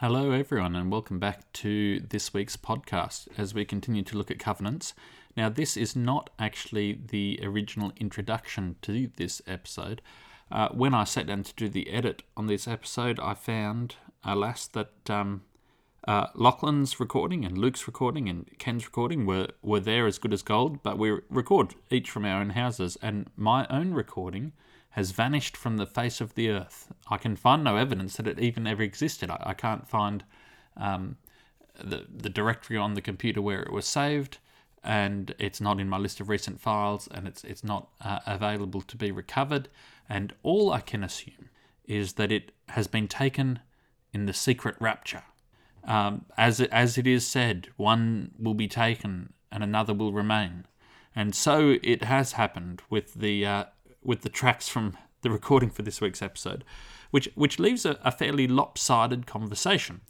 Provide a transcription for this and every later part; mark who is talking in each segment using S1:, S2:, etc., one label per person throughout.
S1: Hello, everyone, and welcome back to this week's podcast as we continue to look at covenants. Now, this is not actually the original introduction to this episode. Uh, when I sat down to do the edit on this episode, I found, alas, that um, uh, Lachlan's recording and Luke's recording and Ken's recording were, were there as good as gold, but we record each from our own houses, and my own recording has vanished from the face of the earth. I can find no evidence that it even ever existed. I, I can't find um, the, the directory on the computer where it was saved, and it's not in my list of recent files, and it's, it's not uh, available to be recovered. And all I can assume is that it has been taken in the secret rapture. Um, as, it, as it is said, one will be taken and another will remain. And so it has happened with the uh, with the tracks from the recording for this week's episode, which which leaves a, a fairly lopsided conversation.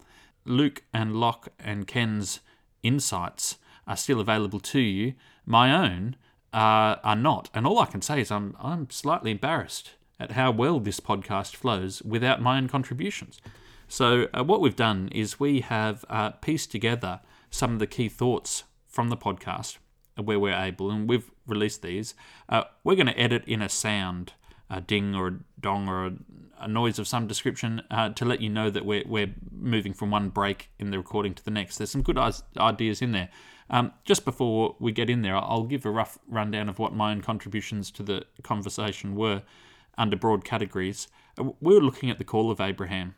S1: Luke and Locke and Ken's insights are still available to you. My own uh, are not, and all I can say is I'm I'm slightly embarrassed at how well this podcast flows without my own contributions. So uh, what we've done is we have uh, pieced together some of the key thoughts from the podcast where we're able, and we've released these. Uh, we're going to edit in a sound, a ding or a dong or a, a noise of some description uh, to let you know that we're, we're moving from one break in the recording to the next. There's some good ideas in there. Um, just before we get in there, I'll give a rough rundown of what my own contributions to the conversation were under broad categories. Uh, we were looking at the call of Abraham,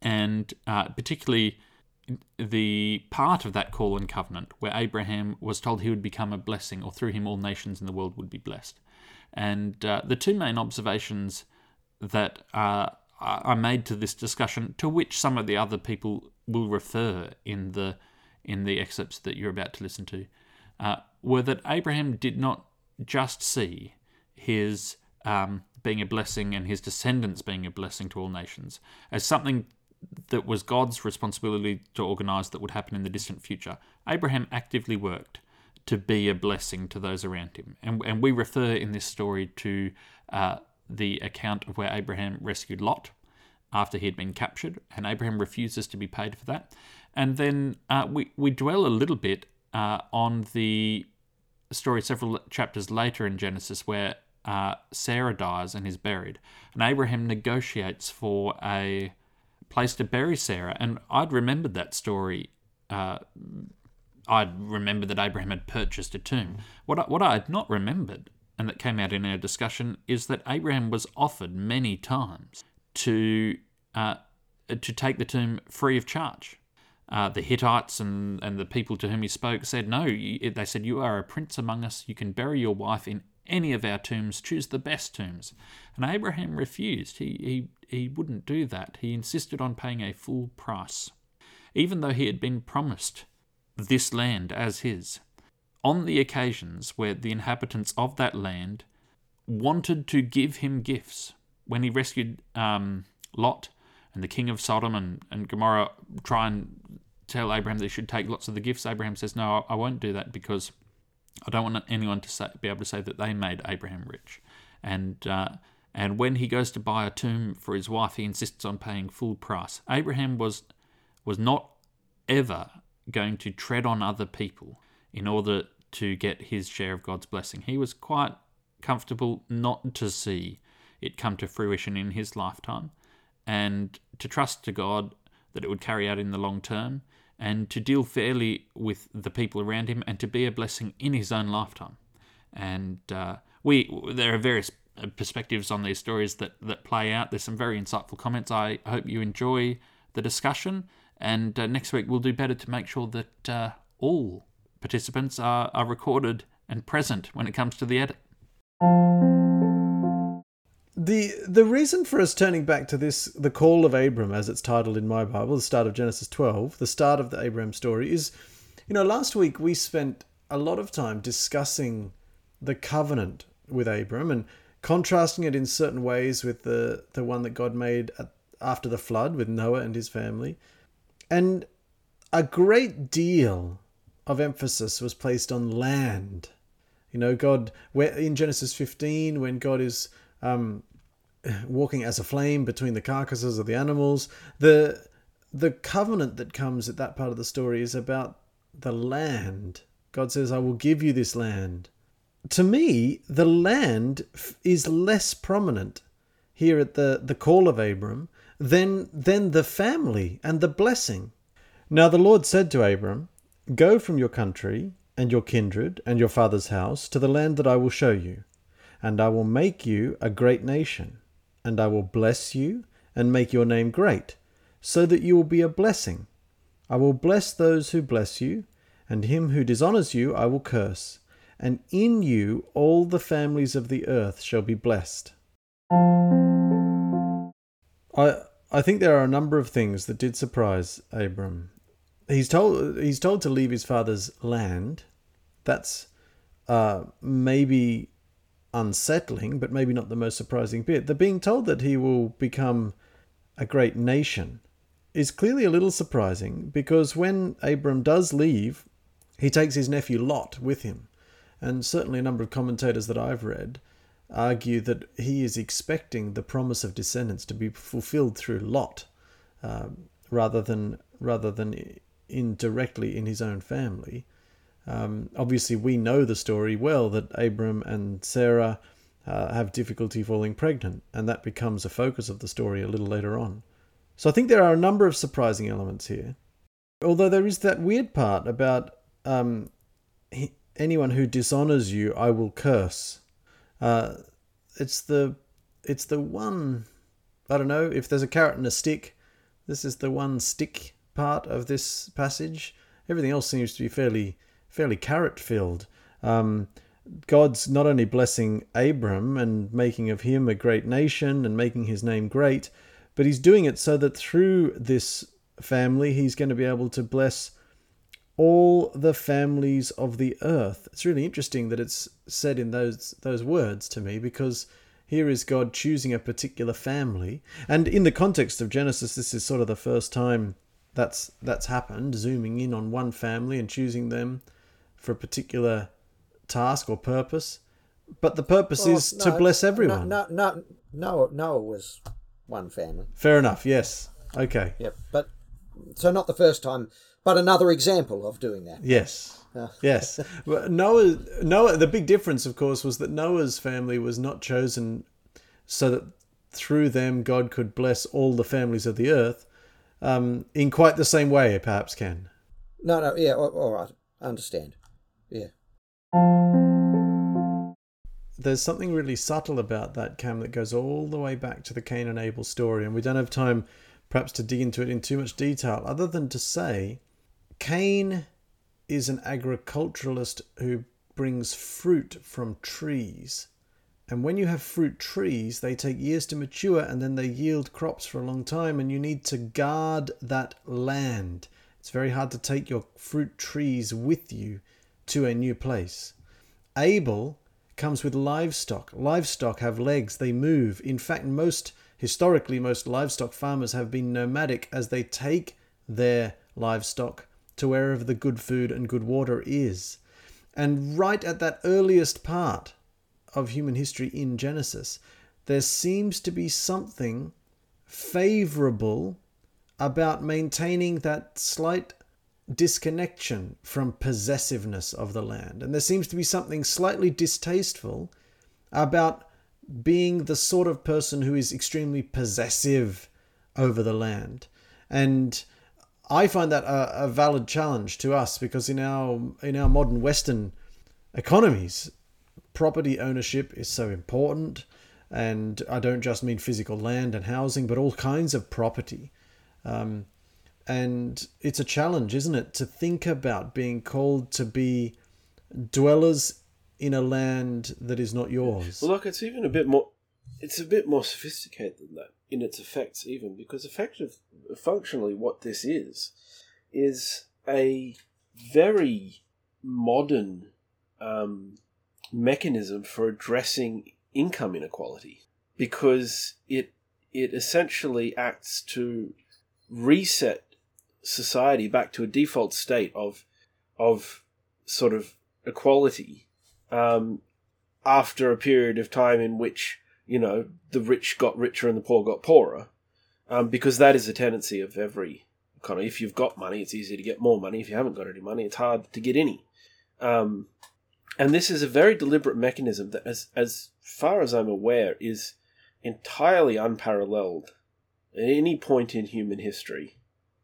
S1: and uh, particularly the part of that call and covenant where Abraham was told he would become a blessing, or through him all nations in the world would be blessed. And uh, the two main observations that uh, are made to this discussion, to which some of the other people will refer in the in the excerpts that you're about to listen to, uh, were that Abraham did not just see his um, being a blessing and his descendants being a blessing to all nations as something that was God's responsibility to organize that would happen in the distant future. Abraham actively worked to be a blessing to those around him. And, and we refer in this story to uh, the account of where Abraham rescued Lot after he had been captured, and Abraham refuses to be paid for that. And then uh, we, we dwell a little bit uh, on the story several chapters later in Genesis where uh, Sarah dies and is buried. And Abraham negotiates for a place to bury Sarah. And I'd remembered that story. Uh, I'd remembered that Abraham had purchased a tomb. What I, what I had not remembered, and that came out in our discussion, is that Abraham was offered many times to uh, to take the tomb free of charge. Uh, the Hittites and, and the people to whom he spoke said, No, they said, You are a prince among us. You can bury your wife in any of our tombs, choose the best tombs. And Abraham refused. He, he, he wouldn't do that. He insisted on paying a full price, even though he had been promised this land as his. On the occasions where the inhabitants of that land wanted to give him gifts, when he rescued um, Lot and the king of Sodom and, and Gomorrah try and tell Abraham they should take lots of the gifts, Abraham says, No, I won't do that because I don't want anyone to say, be able to say that they made Abraham rich. And uh, and when he goes to buy a tomb for his wife, he insists on paying full price. Abraham was was not ever going to tread on other people in order to get his share of God's blessing. He was quite comfortable not to see it come to fruition in his lifetime and to trust to God that it would carry out in the long term and to deal fairly with the people around him and to be a blessing in his own lifetime. And uh, we there are various uh, perspectives on these stories that, that play out. There's some very insightful comments. I hope you enjoy the discussion. And uh, next week we'll do better to make sure that uh, all participants are, are recorded and present when it comes to the edit
S2: the the reason for us turning back to this the call of abram as it's titled in my bible the start of genesis 12 the start of the Abram story is you know last week we spent a lot of time discussing the covenant with abram and contrasting it in certain ways with the the one that god made at, after the flood with noah and his family. And a great deal of emphasis was placed on land. You know god where in genesis 15 when god is um, walking as a flame between the carcasses of the animals. The the covenant that comes at that part of the story is about the land. God says, I will give you this land. To me, the land is less prominent here at the, the call of Abram than, than the family and the blessing. Now the Lord said to Abram, Go from your country and your kindred and your father's house to the land that I will show you, and I will make you a great nation, and I will bless you and make your name great, so that you will be a blessing. I will bless those who bless you, and him who dishonors you I will curse, and in you all the families of the earth shall be blessed. I I think there are a number of things that did surprise Abram. He's told he's told to leave his father's land. That's uh, maybe unsettling, but maybe not the most surprising bit. The being told that he will become a great nation is clearly a little surprising because when Abram does leave, he takes his nephew Lot with him. And certainly a number of commentators that I've read argue that he is expecting the promise of descendants to be fulfilled through Lot, uh, rather than rather than indirectly in his own family. Um, obviously, we know the story well that Abram and Sarah uh, have difficulty falling pregnant, and that becomes a focus of the story a little later on. So I think there are a number of surprising elements here. Although there is that weird part about um, he, anyone who dishonors you, I will curse. Uh, it's the it's the one I don't know if there's a carrot and a stick. This is the one stick part of this passage. Everything else seems to be fairly fairly carrot filled. Um, God's not only blessing Abram and making of him a great nation and making his name great, but he's doing it so that through this family he's going to be able to bless all the families of the earth. It's really interesting that it's said in those those words to me because here is God choosing a particular family, and in the context of Genesis, this is sort of the first time that's that's happened. Zooming in on one family and choosing them for a particular task or purpose, but the purpose well, is no, to bless everyone.
S3: No, no, no, Noah was one family.
S2: Fair enough. Yes. Okay.
S3: Yep. But so not the first time but another example of doing that.
S2: Yes. yes. Noah, Noah, the big difference, of course, was that Noah's family was not chosen so that through them God could bless all the families of the earth um, in quite the same way, perhaps, Ken.
S3: No, no, yeah, all, all right. I understand. Yeah.
S2: There's something really subtle about that, Cam, that goes all the way back to the Cain and Abel story, and we don't have time perhaps to dig into it in too much detail, other than to say Cain is an agriculturalist who brings fruit from trees. And when you have fruit trees, they take years to mature and then they yield crops for a long time, and you need to guard that land. It's very hard to take your fruit trees with you to a new place. Abel comes with livestock. Livestock have legs, they move. In fact, most historically, most livestock farmers have been nomadic as they take their livestock to wherever the good food and good water is. And right at that earliest part of human history in Genesis, there seems to be something favorable about maintaining that slight disconnection from possessiveness of the land. And there seems to be something slightly distasteful about being the sort of person who is extremely possessive over the land. And I find that a, a valid challenge to us because in our in our modern Western economies, property ownership is so important, and I don't just mean physical land and housing, but all kinds of property. Um, and it's a challenge, isn't it, to think about being called to be dwellers in a land that is not yours.
S4: Well, look, it's even a bit more. It's a bit more sophisticated than that in its effects, even because effective, functionally, what this is is a very modern um, mechanism for addressing income inequality because it it essentially acts to reset society back to a default state of of sort of equality um, after a period of time in which you know, the rich got richer and the poor got poorer, um, because that is a tendency of every economy. If you've got money, it's easy to get more money. If you haven't got any money, it's hard to get any. Um, and this is a very deliberate mechanism that, as as far as I'm aware, is entirely unparalleled at any point in human history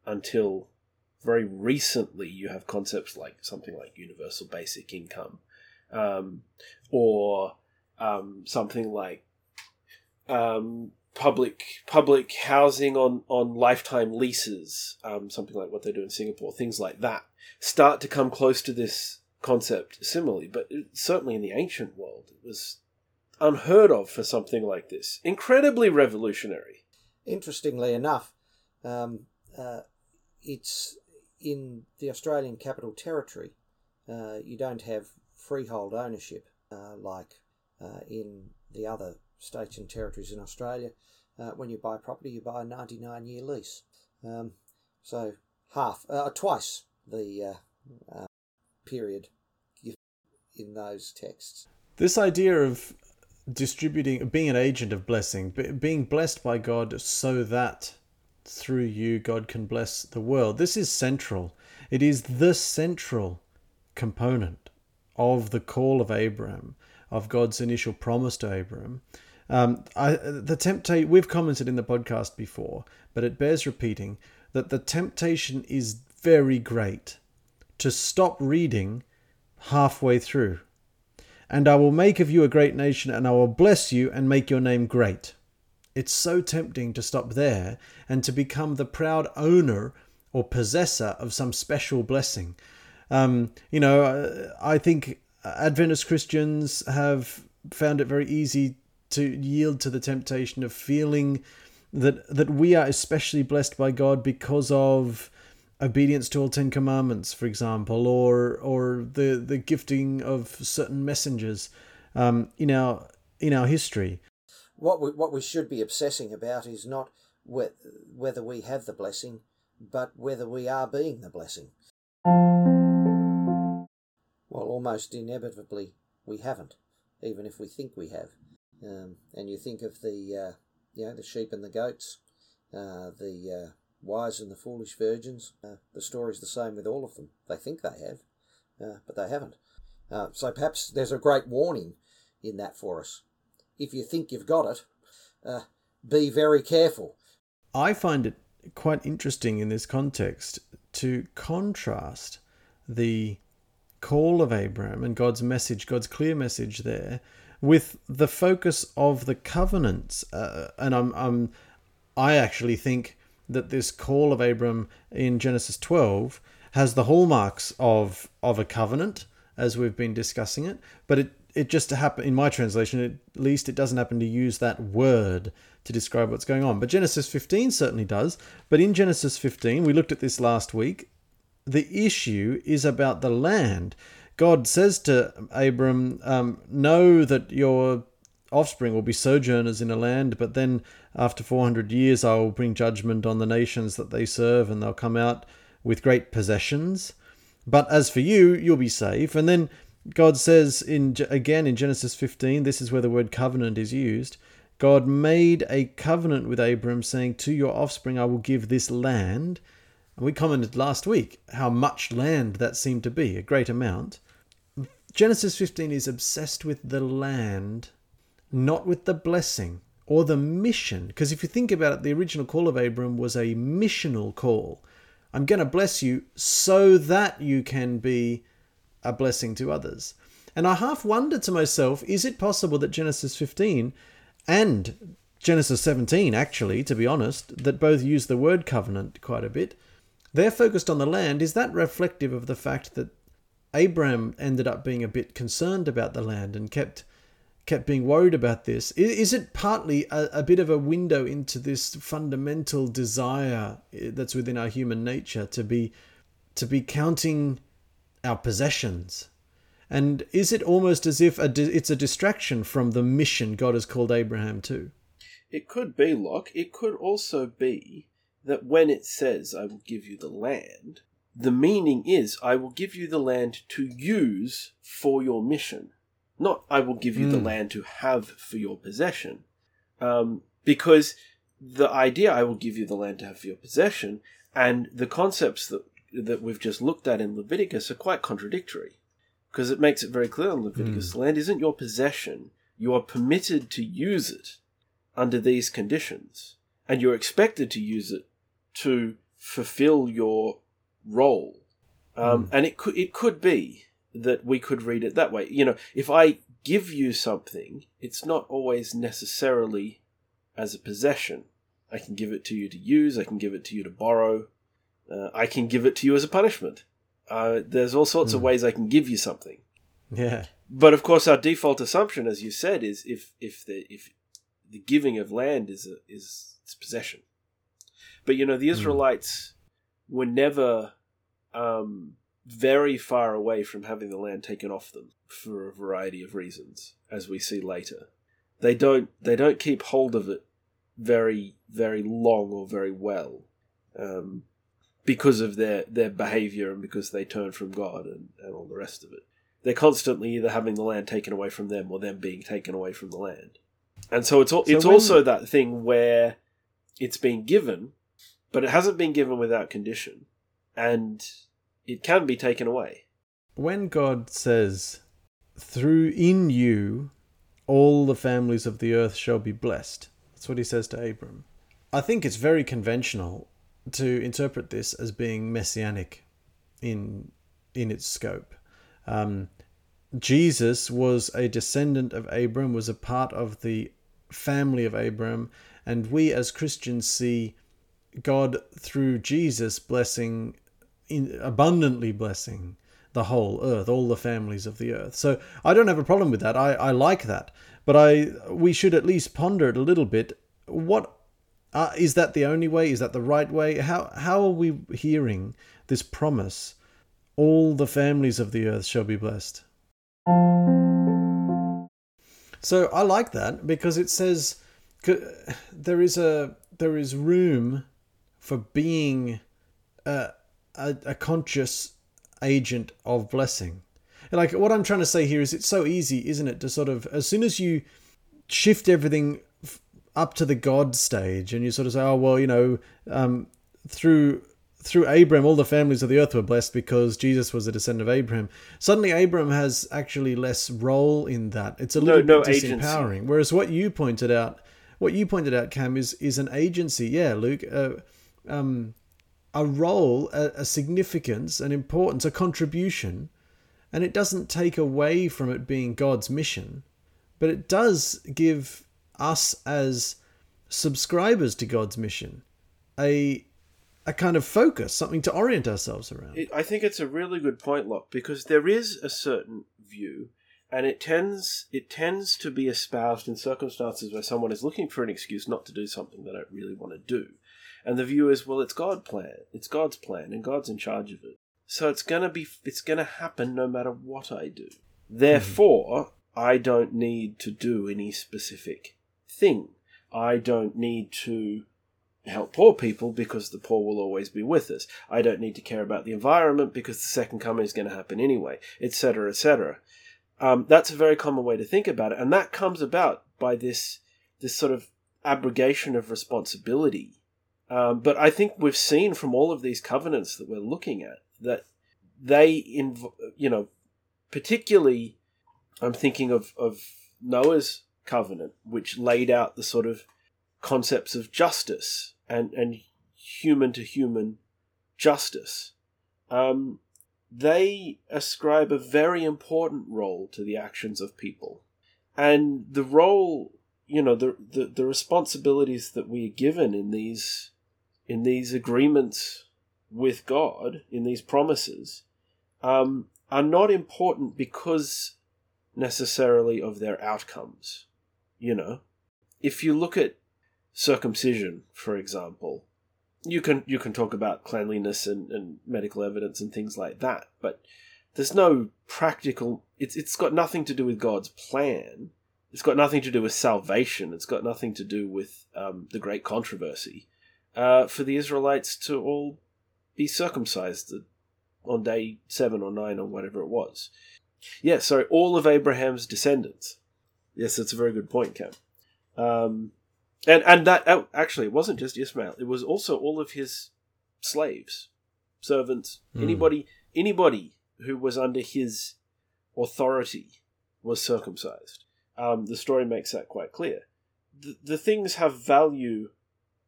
S4: until very recently. You have concepts like something like universal basic income, um, or um, something like um, public public housing on on lifetime leases, um, something like what they do in Singapore, things like that, start to come close to this concept similarly. But it, certainly in the ancient world, it was unheard of for something like this. Incredibly revolutionary.
S3: Interestingly enough, um, uh, it's in the Australian Capital Territory. Uh, you don't have freehold ownership uh, like uh, in the other states and territories in Australia. Uh, when you buy property, you buy a 99 year lease. Um, so half, uh, twice the period in those texts.
S2: This idea of distributing, being an agent of blessing, being blessed by God so that through you God can bless the world. This is central. It is the central component of the call of Abraham, of God's initial promise to Abraham. Um, I, the temptation we've commented in the podcast before, but it bears repeating that the temptation is very great to stop reading halfway through. And I will make of you a great nation, and I will bless you and make your name great. It's so tempting to stop there and to become the proud owner or possessor of some special blessing. Um, you know, I think Adventist Christians have found it very easy to yield to the temptation of feeling that that we are especially blessed by God because of obedience to all Ten Commandments, for example, or or the the gifting of certain messengers um, in our in our history.
S3: What we, what we should be obsessing about is not whether we have the blessing, but whether we are being the blessing. Well, almost inevitably, we haven't, even if we think we have. Um, and you think of the, uh, you know, the sheep and the goats, uh, the uh, wise and the foolish virgins. Uh, the story's the same with all of them. They think they have, uh, but they haven't. Uh, so perhaps there's a great warning in that for us. If you think you've got it, uh, be very careful.
S2: I find it quite interesting in this context to contrast the call of Abraham and God's message, God's clear message there, with the focus of the covenants. Uh, and I'm, I'm, I actually think that this call of Abram in Genesis 12 has the hallmarks of of a covenant, as we've been discussing it, but it it just happen in my translation at least it doesn't happen to use that word to describe what's going on but genesis 15 certainly does but in genesis 15 we looked at this last week the issue is about the land god says to abram um, know that your offspring will be sojourners in a land but then after 400 years, I will bring judgment on the nations that they serve, and they'll come out with great possessions. But as for you, you'll be safe. And then God says in again in Genesis 15, this is where the word covenant is used. God made a covenant with Abram, saying, To your offspring I will give this land. And we commented last week how much land that seemed to be, a great amount. Genesis 15 is obsessed with the land, not with the blessing or the mission. Because if you think about it, the original call of Abram was a missional call. I'm going to bless you so that you can be a blessing to others. And I half wonder to myself is it possible that Genesis 15 and Genesis 17, actually, to be honest, that both use the word covenant quite a bit, they're focused on the land. Is that reflective of the fact that Abraham ended up being a bit concerned about the land and kept kept being worried about this. Is it partly a, a, bit of a window into this fundamental desire eh, that's within our human nature to be to be counting our possessions? And is it almost as if a it's a distraction from the mission God has called Abraham to?
S4: It could be, Locke. It could also be that when it says, I will give you the land, the meaning is, I will give you the land to use for your mission not I will give you mm. the hmm. land to have for your possession. Um, because the idea I will give you the land to have for your possession And the concepts that that we've just looked at in Leviticus are quite contradictory because it makes it very clear in Leviticus the land isn't your possession. You are permitted to use it under these conditions, and you're expected to use it to fulfill your role. Um, And it could it could be that we could read it that way. You know, if I give you something, it's not always necessarily as a possession. I can give it to you to use. I can give it to you to borrow. Uh, I can give it to you as a punishment. Uh, there's all sorts of ways I can give you something.
S2: Yeah.
S4: But of course, our default assumption, as you said, is if if the if the giving of land is a, is its possession. But you know, the Israelites were never um, very far away from having the land taken off them for a variety of reasons, as we see later. They don't they don't keep hold of it very very long or very well. Um, because of their, their behavior and because they turn from God and, and all the rest of it. They're constantly either having the land taken away from them or them being taken away from the land. And so it's al-
S2: So
S4: it's
S2: when-
S4: also that thing where it's been given, but it hasn't been given without condition, and it can be taken away.
S2: When God says, through in you, all the families of the earth shall be blessed, that's what he says to Abram. I think it's very conventional to interpret this as being messianic in in its scope. Um, Jesus was a descendant of Abram, was a part of the family of Abram, and we as Christians see God through Jesus blessing, in, abundantly blessing the whole earth, all the families of the earth. So I don't have a problem with that. I, I like that, but I we should at least ponder it a little bit. What uh, is that the only way? Is that the right way? How how are we hearing this promise? All the families of the earth shall be blessed. So I like that because it says there is a there is room for being a, a, a conscious agent of blessing. Like what I'm trying to say here is it's so easy, isn't it, to sort of as soon as you shift everything up to the God stage and you sort of say, oh well, you know, um, through through Abraham, all the families of the earth were blessed because Jesus was a descendant of Abraham. Suddenly, Abraham has actually less role in that. It's a
S4: No-
S2: little
S4: no
S2: bit
S4: agency.
S2: disempowering. Whereas what you pointed out, what you pointed out, Cam, is is an agency. Yeah, Luke, uh, um, a role, a, a significance, an importance, a contribution, and it doesn't take away from it being God's mission, but it does give us as subscribers to God's mission a a kind of focus, something to orient ourselves around.
S4: It, I think it's a really good point, Locke, because there is a certain view, and it tends it tends to be espoused in circumstances where someone is looking for an excuse not to do something they don't really want to do, and the view is, well, it's God's plan, it's God's plan, and God's in charge of it, so it's gonna be it's gonna happen no matter what I do. Mm-hmm. Therefore, I don't need to do any specific thing. I don't need to help poor people because the poor will always be with us. I don't need to care about the environment because the second coming is going to happen anyway, etc., etc. Um, that's a very common way to think about it, and that comes about by this this sort of abrogation of responsibility. Um, but I think we've seen from all of these covenants that we're looking at that they, inv- you know, particularly, I'm thinking of of Noah's covenant, which laid out the sort of concepts of justice and, and human to human justice. Um, they ascribe a very important role to the actions of people. And the role, you know, the, the, the responsibilities that we are given in these in these agreements with God, in these promises, um, are not important because necessarily of their outcomes. You know, if you look at circumcision, for example, you can you can talk about cleanliness and, and medical evidence and things like that, but there's no practical. It's it's got nothing to do with God's plan. It's got nothing to do with salvation. It's got nothing to do with um, the great controversy uh, for the Israelites to all be circumcised on day seven or nine or whatever it was. Yeah, so all of Abraham's descendants. Yes, that's a very good point, Cam. Um, and and that oh, actually it wasn't just Ishmael; it was also all of his slaves, servants,
S2: Mm.
S4: anybody anybody who was under his authority was circumcised. Um, the story makes that quite clear. The, the things have value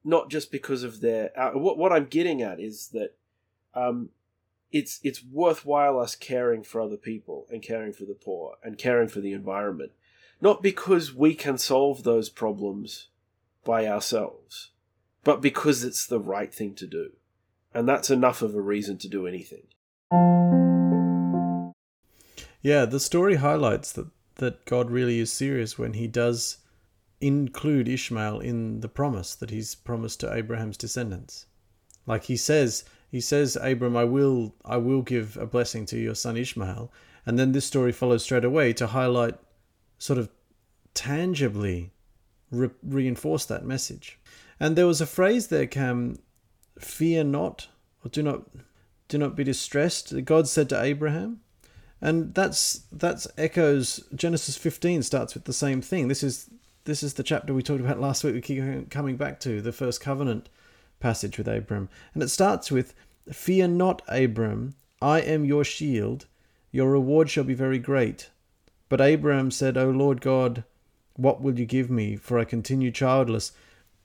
S4: not just because of their. Uh, what what I'm getting at is that um, it's it's worthwhile us caring for other people and caring for the poor and caring for the environment, not because we can solve those problems by ourselves, but because it's the right thing to do, and that's enough of a reason to do anything.
S2: Yeah, the story highlights that, that God really is serious when he does include Ishmael in the promise that he's promised to Abraham's descendants. Like he says, he says, Abram, I will I will give a blessing to your son Ishmael. And then this story follows straight away to highlight sort of tangibly re- reinforce that message. And there was a phrase there, Cam, fear not, or do not do not be distressed. God said to Abraham. And that's that's echoes Genesis 15 starts with the same thing. This is this is the chapter we talked about last week. We keep coming back to the first covenant passage with Abram, and it starts with, "Fear not, Abram. I am your shield. Your reward shall be very great." But Abraham said, "O Lord God, what will you give me? For I continue childless."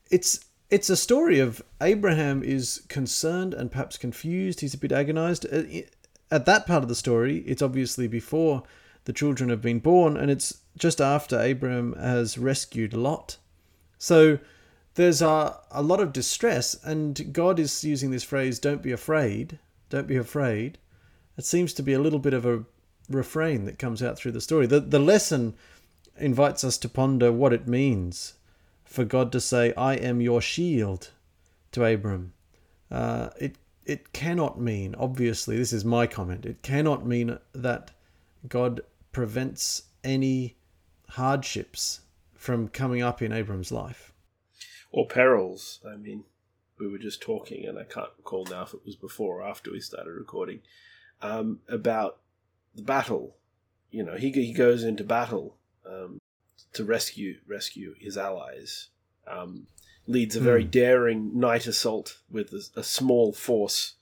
S2: It's it's a story of Abraham is concerned and perhaps confused. He's a bit agonized. Uh, At that part of the story, it's obviously before the children have been born, and it's just after Abraham has rescued Lot. So there's a, a lot of distress, and God is using this phrase, don't be afraid, don't be afraid. It seems to be a little bit of a refrain that comes out through the story. The, the lesson invites us to ponder what it means for God to say, I am your shield to Abram. Uh, it, it cannot mean, obviously, this is my comment, it cannot mean that God prevents any hardships from coming up in Abram's life.
S4: Or perils. I mean, we were just talking, and I can't recall now if it was before or after we started recording, um, about the battle. You know, he, he goes into battle um, to rescue rescue his allies. Um, leads a very
S2: Hmm.
S4: daring night assault with a, a small force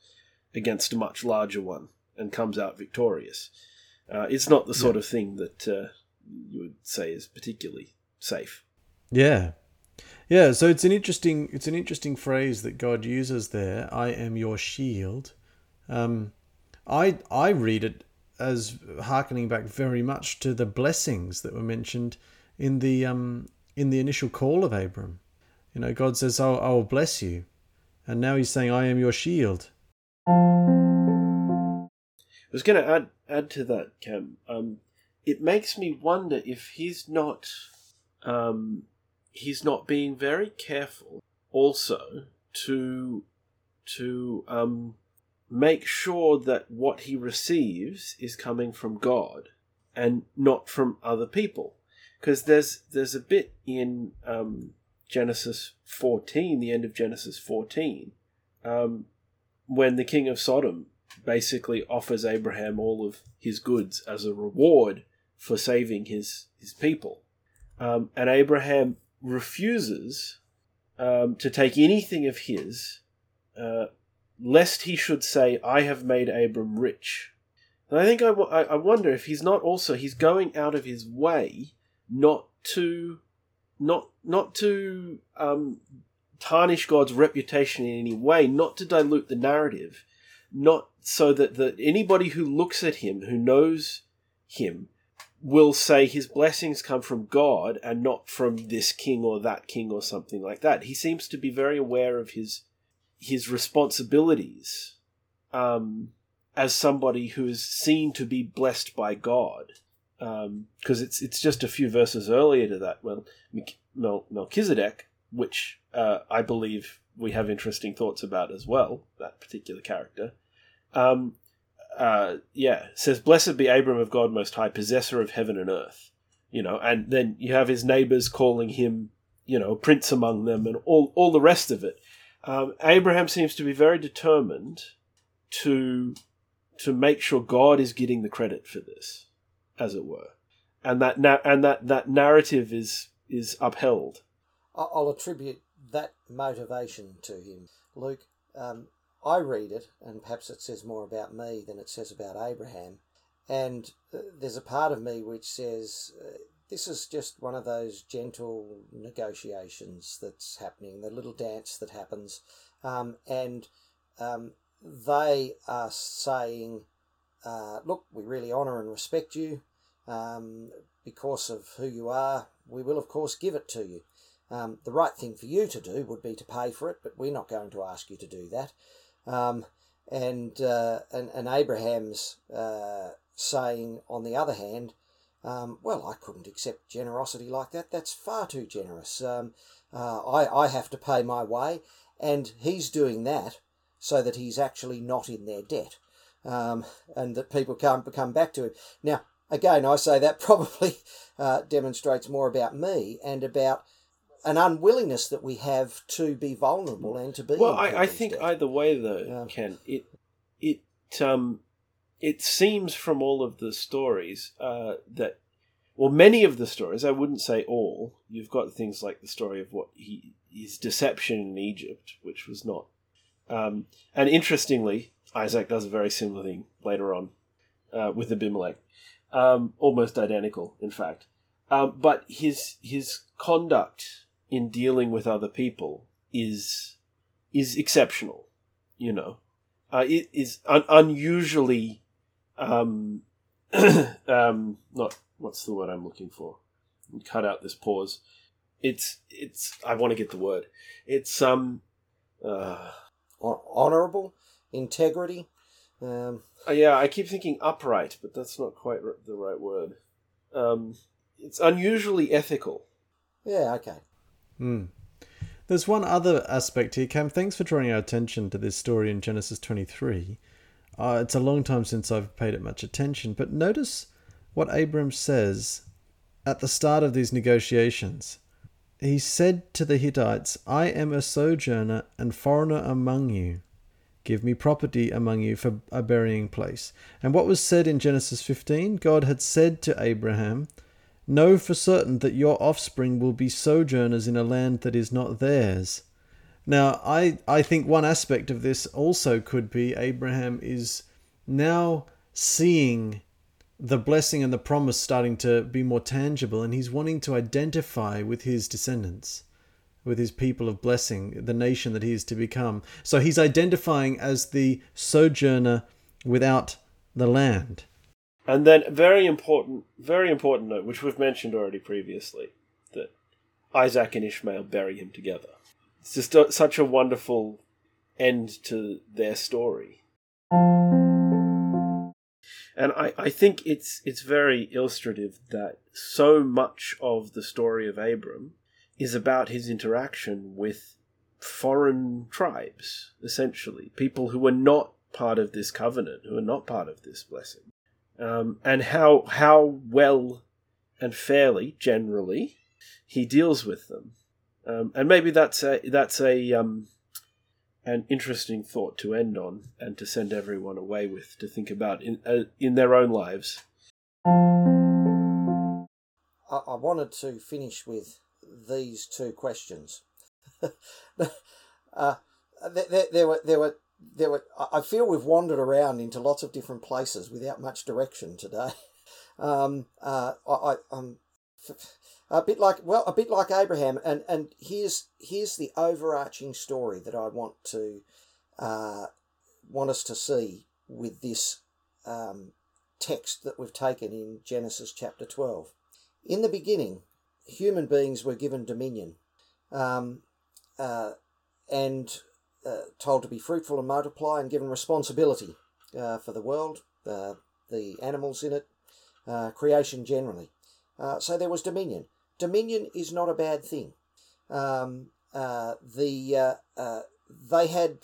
S4: against a much larger one, and comes out victorious. Uh, it's not the sort of thing that uh, you would say is particularly safe.
S2: Yeah. Yeah, so it's an interesting it's an interesting phrase that God uses there. I am your shield. Um, I I read it as harkening back very much to the blessings that were mentioned in the um in the initial call of Abram. You know, God says, "I will bless you," and now He's saying, "I am your shield."
S4: I was going to add add to that, Cam. Um, it makes me wonder if he's not um, he's not being very careful also to to um, make sure that what he receives is coming from God and not from other people. Because there's there's a bit in um, Genesis 14, the end of Genesis 14, um, when the king of Sodom basically offers Abraham all of his goods as a reward for saving his his people, um, and Abraham refuses um, to take anything of his, uh, lest he should say, "I have made Abram rich." And I think I, w- I wonder if he's not also he's going out of his way not to not not to um, tarnish God's reputation in any way, not to dilute the narrative, not so that, that anybody who looks at him, who knows him, will say his blessings come from God and not from this king or that king or something like that. He seems to be very aware of his his responsibilities um, as somebody who is seen to be blessed by God. Because it's it's just a few verses earlier to that when Mel- Melchizedek, which uh, I believe we have interesting thoughts about as well, that particular character. Um, uh, yeah, says, "Blessed be Abram of God Most High, possessor of heaven and earth." You know, and then you have his neighbors calling him, you know, prince among them, and all all the rest of it. Um, Abraham seems to be very determined to to make sure God is getting the credit for this, as it were, and that na- and that that narrative is is upheld.
S3: I'll attribute that motivation to him. Luke, um, I read it, and perhaps it says more about me than it says about Abraham. And uh, there's a part of me which says uh, this is just one of those gentle negotiations that's happening, the little dance that happens. Um, and um, they are saying, uh, look, we really honour and respect you um, because of who you are. We will, of course, give it to you. Um, the right thing for you to do would be to pay for it, but we're not going to ask you to do that. Um, and, uh, and and Abraham's uh, saying, on the other hand, um, well, I couldn't accept generosity like that. That's far too generous. Um, uh, I I have to pay my way, and he's doing that so that he's actually not in their debt, um, and that people can't come back to him. Now, again, I say that probably uh, demonstrates more about me and about an unwillingness that we have to be vulnerable and to be.
S4: Well, I, I think debt. either way, though. Ken, it it um it seems from all of the stories uh, that, well, many of the stories, I wouldn't say all. You've got things like the story of what he his deception in Egypt, which was not. Um, and interestingly, Isaac does a very similar thing later on uh, with Abimelech, um, almost identical, in fact. Um, but his his conduct in dealing with other people is is exceptional. You know, uh, it is un- unusually um, um, not what's the word I'm looking for. Cut out this pause. It's it's. I want to get the word. It's um, uh,
S3: honorable, integrity. Um,
S4: uh, yeah, I keep thinking upright, but that's not quite the right word. Um, it's unusually ethical.
S3: Yeah. Okay.
S2: Hmm. There's one other aspect here, Cam. Thanks for drawing our attention to this story in Genesis 23. Uh, it's a long time since I've paid it much attention, but notice what Abram says at the start of these negotiations. He said to the Hittites, I am a sojourner and foreigner among you. Give me property among you for a burying place. And what was said in Genesis 15? God had said to Abraham, Know for certain that your offspring will be sojourners in a land that is not theirs now, I, I think one aspect of this also could be Abraham is now seeing the blessing and the promise starting to be more tangible, and he's wanting to identify with his descendants, with his people of blessing, the nation that he is to become. So he's identifying as the sojourner without the land.
S4: And then, very important, very important note, which we've mentioned already previously, that Isaac and Ishmael bury him together. It's just a, such a wonderful end to their story. And I, I think it's it's very illustrative that so much of the story of Abram is about his interaction with foreign tribes, essentially. People who are not part of this covenant, who are not part of this blessing. Um, and how how well and fairly, generally, he deals with them. Um, and maybe that's a that's a um, an interesting thought to end on and to send everyone away with to think about in uh, in their own lives.
S3: I, I wanted to finish with these two questions. uh, there, there, were there were there were. I feel we've wandered around into lots of different places without much direction today. Um, uh, I, I, um, a bit like well, a bit like Abraham, and and here's here's the overarching story that I want to uh, want us to see with this um, text that we've taken in Genesis chapter twelve. In the beginning, human beings were given dominion, um, uh, and uh, told to be fruitful and multiply, and given responsibility uh, for the world, uh, the animals in it, uh, creation generally. so there was dominion dominion is not a bad thing. Um, uh, the uh, uh, they had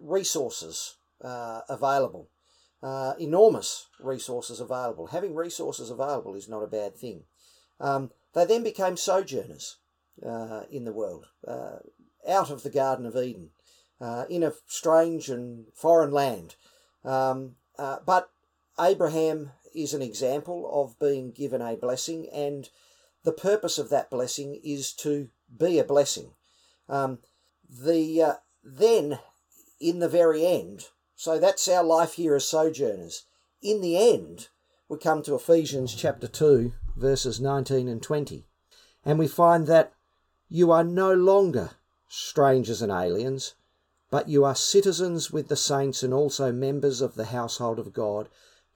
S3: resources uh, available, enormous resources available. Having resources available is not a bad thing. Um, they then became sojourners in the world, out of the Garden of Eden, in a strange and foreign land. Um, but Abraham is an example of being given a blessing and the purpose of that blessing is to be a blessing. Um, the uh, then in the very end. So that's our life here as sojourners. In the end, we come to Ephesians chapter 2, verses 19 and 20, and we find that you are no longer strangers and aliens, but you are citizens with the saints and also members of the household of God,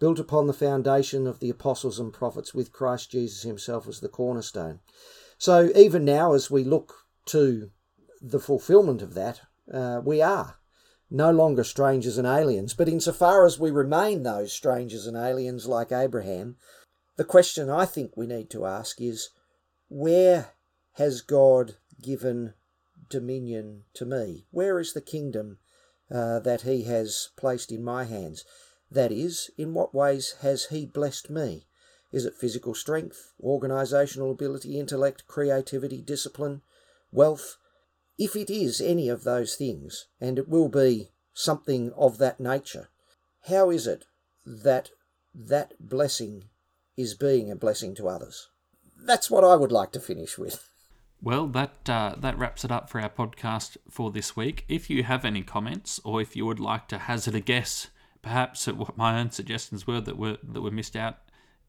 S3: built upon the foundation of the apostles and prophets, with Christ Jesus himself as the cornerstone. So even now, as we look to the fulfillment of that, uh, we are no longer strangers and aliens. But insofar as we remain those strangers and aliens like Abraham, the question I think we need to ask is where has God given dominion to me? Where is the kingdom uh, that He has placed in my hands? That is, in what ways has He blessed me? Is it physical strength, organisational ability, intellect, creativity, discipline, wealth? If it is any of those things, and it will be something of that nature, how is it that that blessing is being a blessing to others? That's what I would like to finish with.
S1: Well, that uh, that wraps it up for our podcast for this week. If you have any comments, or if you would like to hazard a guess, perhaps at what my own suggestions were that were that were missed out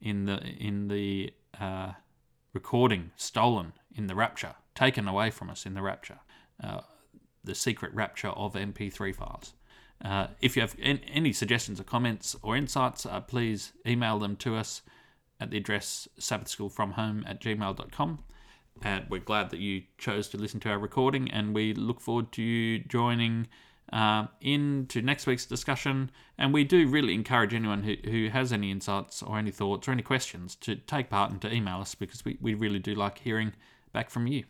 S1: in the in the uh, recording, stolen in the Rapture, taken away from us in the Rapture, uh, the secret Rapture of MP3 files. Uh, if you have any suggestions or comments or insights, uh, please email them to us at the address sabbathschoolfromhome at gmail.com. And we're glad that you chose to listen to our recording, and we look forward to you joining uh, into next week's discussion. And we do really encourage anyone who, who has any insights or any thoughts or any questions to take part and to email us because we, we really do like hearing back from you.